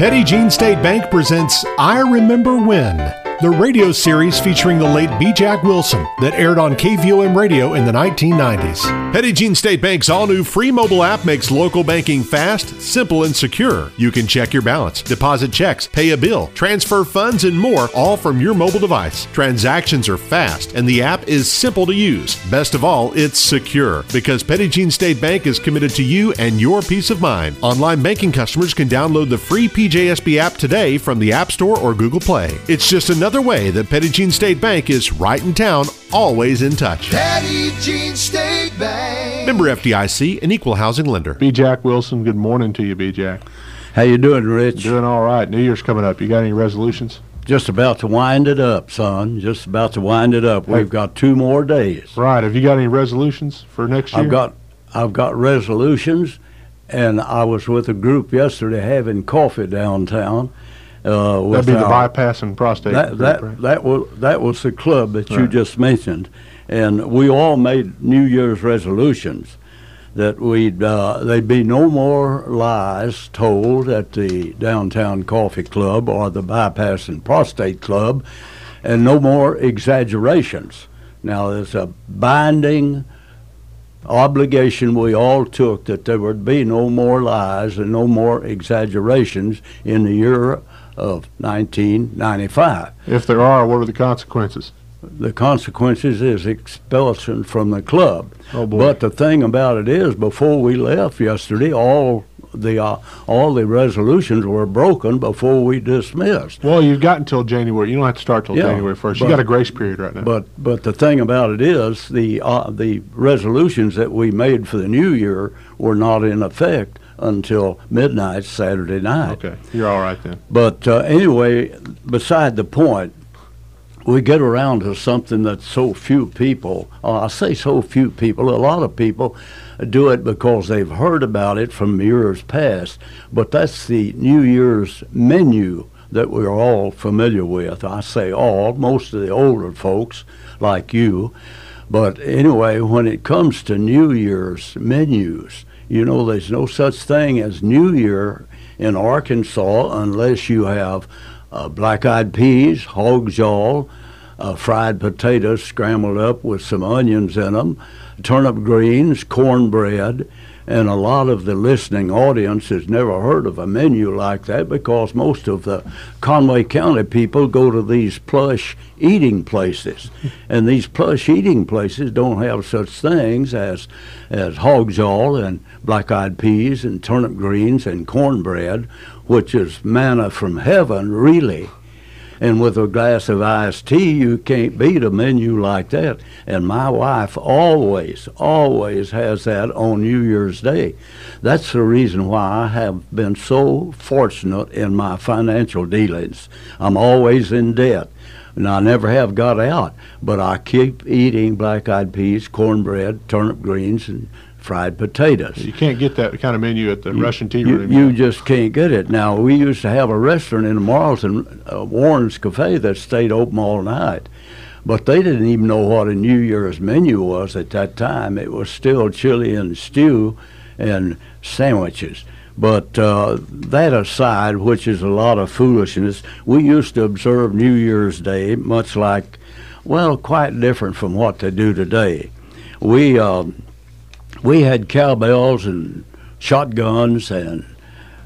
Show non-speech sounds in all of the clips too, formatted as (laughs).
Petit Jean State Bank presents I Remember When, the radio series featuring the late B. Jack Wilson that aired on KVOM radio in the 1990s. Petit Jean State Bank's all new free mobile app makes local banking fast, simple, and secure. You can check your balance, deposit checks, pay a bill, transfer funds, and more, all from your mobile device. Transactions are fast, and the app is simple to use. Best of all, it's secure because Petit Jean State Bank is committed to you and your peace of mind. Online banking customers can download the free PJSB app today from the App Store or Google Play. It's just another way that Petit Jean State Bank is right in town, always in touch. Petit Jean State Bank. Member FDIC, an equal housing lender. B. Jack Wilson, good morning to you, B. Jack. How you doing, Rich? Doing all right. New Year's coming up. You got any resolutions? Just about to wind it up, son. Just about to wind it up. We've got two more days. Right. Have you got any resolutions for next year? I've got I've got resolutions, and I was with a group yesterday having coffee downtown. Uh, That'd be the our- bypassing prostate. that that right? that was that was the club that you just mentioned, and we all made New Year's resolutions that we'd uh, there'd be no more lies told at the downtown coffee club or the bypass and prostate club, and no more exaggerations. Now there's a binding obligation we all took that there would be no more lies and no more exaggerations in the year of 1995. If there are, what are the consequences? The consequences is expulsion from the club. Oh boy. But the thing about it is, before we left yesterday, all the uh, all the resolutions were broken before we dismissed. well, you've got until January. You don't have to start till Yeah, January first. You got a grace period right now. But but the thing about it is, the uh, the resolutions that we made for the new year were not in effect until midnight Saturday night. okay, you're all right then. But uh, anyway, beside the point, we get around to something that so few people, uh, I say so few people, a lot of people do it because they've heard about it from years past, but that's the New Year's menu that we're all familiar with. I say all, most of the older folks like you. But anyway, when it comes to New Year's menus, you know, there's no such thing as New Year in Arkansas unless you have uh, black-eyed peas, hog jaw, uh, fried potatoes scrambled up with some onions in them, turnip greens, cornbread, and a lot of the listening audience has never heard of a menu like that because most of the Conway County people go to these plush eating places, (laughs) and these plush eating places don't have such things as as hog jaw and black-eyed peas and turnip greens and cornbread, which is manna from heaven, really. And with a glass of iced tea, you can't beat a menu like that. And my wife always, always has that on New Year's Day. That's the reason why I have been so fortunate in my financial dealings. I'm always in debt. And I never have got out, but I keep eating black-eyed peas, cornbread, turnip greens, and fried potatoes. You can't get that kind of menu at the Russian tea You, room. you just can't get it. Now, we used to have a restaurant in Morrilton, uh, Warren's Cafe, that stayed open all night. But they didn't even know what a New Year's menu was at that time. It was still chili and stew and sandwiches. But uh, that aside, which is a lot of foolishness, we used to observe New Year's Day much like, well, quite different from what they do today. We um, we had cowbells and shotguns and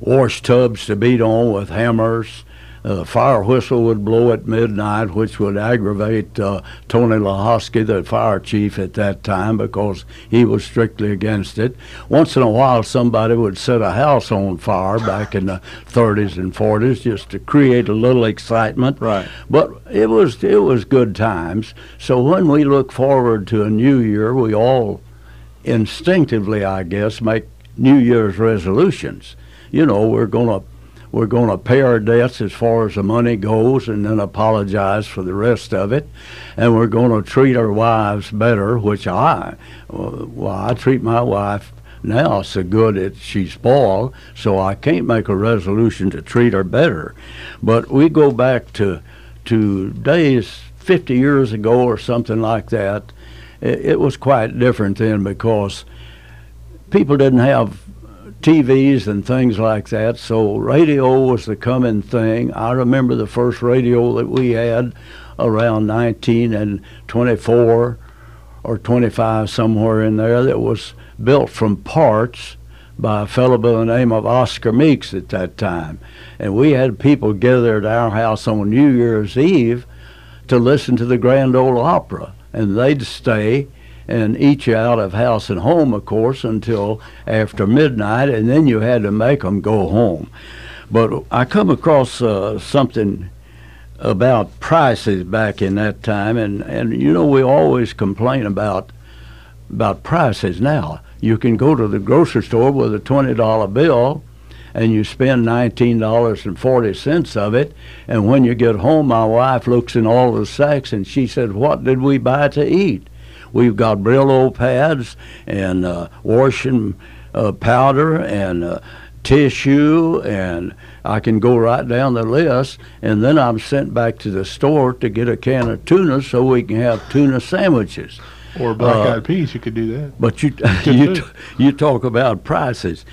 wash tubs to beat on with hammers. Uh, the fire whistle would blow at midnight, which would aggravate uh, Tony Lahosky, the fire chief at that time, because he was strictly against it. Once in a while, somebody would set a house on fire back in the 30s and 40s just to create a little excitement. Right. But it was it was good times. So when we look forward to a new year, we all instinctively, I guess, make New Year's resolutions. You know, we're gonna we're gonna pay our debts as far as the money goes, and then apologize for the rest of it, and we're gonna treat our wives better, which I, uh, well, I treat my wife now so good that she's spoiled, so I can't make a resolution to treat her better. But we go back to to days 50 years ago or something like that. It, it was quite different then because people didn't have TVs and things like that. So radio was the coming thing. I remember the first radio that we had around 19 and 24 or 25 somewhere in there that was built from parts by a fellow by the name of Oscar Meeks at that time. And we had people gather at our house on New Year's Eve to listen to the Grand Ole Opry. And they'd stay and eat you out of house and home, of course, until after midnight, and then you had to make them go home. But I come across uh, something about prices back in that time, and, and you know we always complain about about prices now. You can go to the grocery store with a twenty dollar bill, and you spend nineteen dollars and forty cents of it, and when you get home, my wife looks in all the sacks and she said, "What did we buy to eat?" We've got Brillo pads and uh, washing uh, powder and uh, tissue, and I can go right down the list. And then I'm sent back to the store to get a can of tuna so we can have tuna sandwiches. Or black Uh, eyed peas, you could do that. But you (laughs) you t- you talk about prices.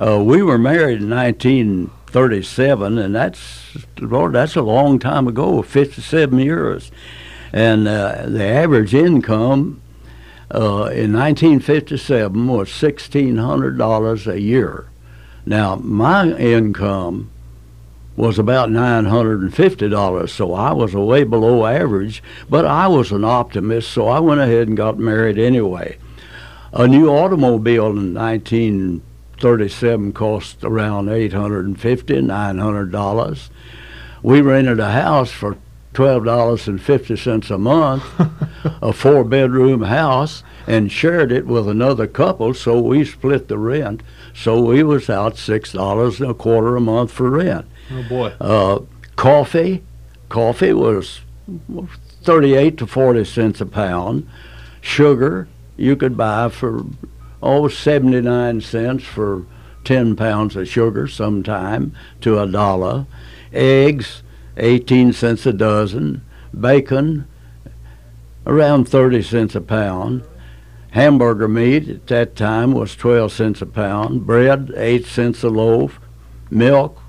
Uh, we were married in 1937, and that's Lord, that's a long time ago, 57 years. And uh, the average income uh, in 1957 was $1,600 a year. Now my income was about $950, so I was way below average, but I was an optimist, so I went ahead and got married anyway. A new automobile in 1937 cost around $850, $900. We rented a house for $12.50 a month, (laughs) a four bedroom house, and shared it with another couple, so we split the rent. So we was out $6 and a quarter a month for rent. Oh, boy. Uh, coffee, coffee was 38 to 40 cents a pound. Sugar, you could buy for oh 79 cents for 10 pounds of sugar sometime to a dollar. Eggs, 18 cents a dozen. Bacon, around 30 cents a pound. Hamburger meat at that time was 12 cents a pound. Bread, 8 cents a loaf. Milk,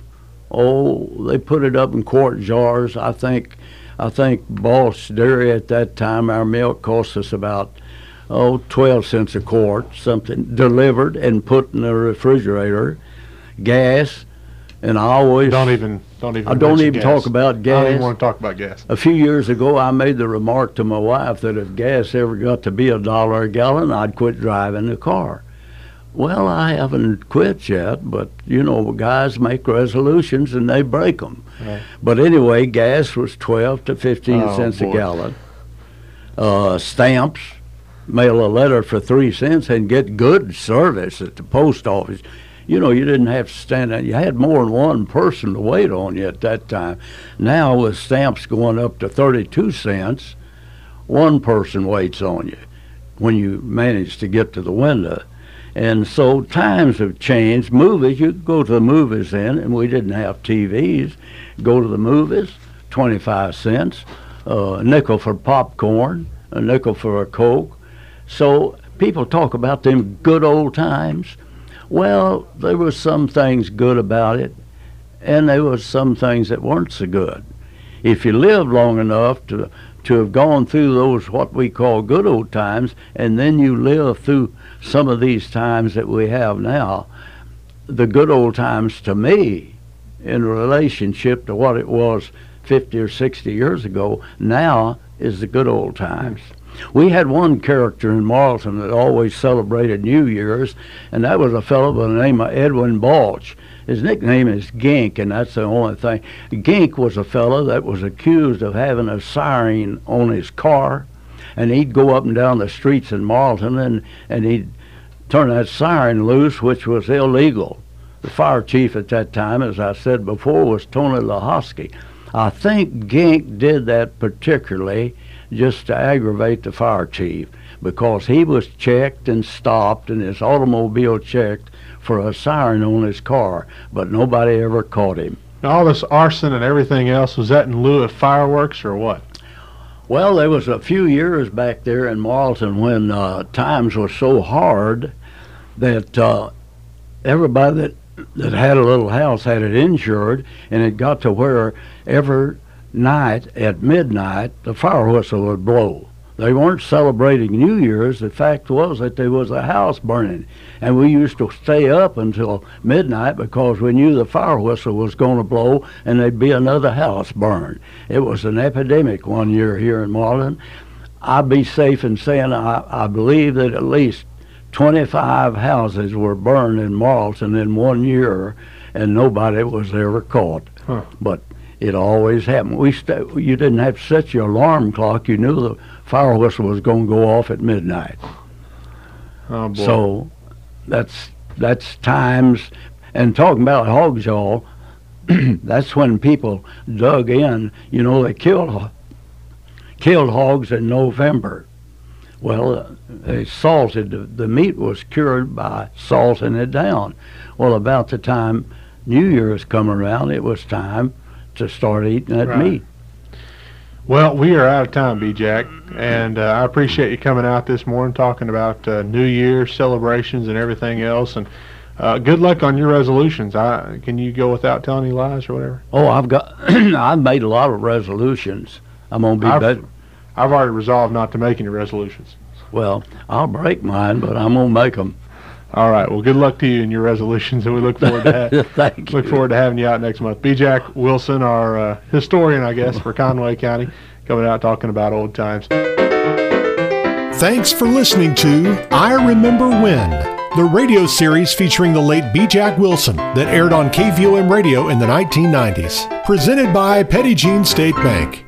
oh, they put it up in quart jars. I think, I think Boss Dairy at that time, our milk cost us about, oh, 12 cents a quart, something delivered and put in the refrigerator. Gas, and I always Don't even, don't even. I don't even gas. talk about gas. I don't even want to talk about gas. A few years ago, I made the remark to my wife that if gas ever got to be a dollar a gallon, I'd quit driving the car. Well, I haven't quit yet, but you know, guys make resolutions and they break them. Right. But anyway, gas was 12 to 15 Oh, cents boy. a gallon. Uh, stamps, mail a letter for three cents and get good service at the post office. You know, you didn't have to stand there. You had more than one person to wait on you at that time. Now, with stamps going up to 32 cents, one person waits on you when you manage to get to the window. And so times have changed. Movies, you go to the movies then, and we didn't have TVs. Go to the movies, 25 cents, uh, a nickel for popcorn, a nickel for a Coke. So people talk about them good old times. Well, there were some things good about it, and there were some things that weren't so good. If you lived long enough to to have gone through those what we call good old times, and then you live through some of these times that we have now, the good old times to me, in relationship to what it was 50 or 60 years ago, now is the good old times. We had one character in Morrilton that always celebrated New Year's, and that was a fellow by the name of Edwin Balch. His nickname is Gink, and that's the only thing. Gink was a fellow that was accused of having a siren on his car, and he'd go up and down the streets in Morrilton, and, and he'd turn that siren loose, which was illegal. The fire chief at that time, as I said before, was Tony Lahosky. I think Gink did that particularly just to aggravate the fire chief because he was checked and stopped and his automobile checked for a siren on his car, but nobody ever caught him. Now, all this arson and everything else, was that in lieu of fireworks or what? Well, there was a few years back there in Morrilton when uh, times were so hard that uh, everybody that that had a little house had it insured, and it got to where every night at midnight the fire whistle would blow. They weren't celebrating New Year's. The fact was that there was a house burning, and we used to stay up until midnight because we knew the fire whistle was going to blow and there'd be another house burned. It was an epidemic one year here in Morrilton. I'd be safe in saying I, I believe that at least 25 houses were burned in Morrilton in one year, and nobody was ever caught. Huh. But it always happened. We st- you didn't have to set your alarm clock. You knew the fire whistle was going to go off at midnight. Oh, boy. So that's that's times. And talking about hogs, y'all, (clears throat) that's when people dug in. You know, they killed killed hogs in November. Well, uh, they salted the, the meat was cured by salting it down. Well, about the time New Year's come around, it was time to start eating that Right. meat. Well, we are out of time, B Jack, and uh, I appreciate you coming out this morning talking about uh, New Year celebrations and everything else. And uh, good luck on your resolutions. I can you go without telling any lies or whatever? Oh, I've got (clears throat) I've made a lot of resolutions. I'm gonna be I've- better. I've already resolved not to make any resolutions. Well, I'll break mine, but I'm gonna make them. All right. Well, good luck to you and your resolutions, and we look forward to (laughs) ha- Thank look you. forward to having you out next month. B. Jack Wilson, our uh, historian, I guess, for Conway County, coming out talking about old times. Thanks for listening to I Remember When, the radio series featuring the late B. Jack Wilson that aired on KVOM radio in the 1990s. Presented by Petit Jean State Bank.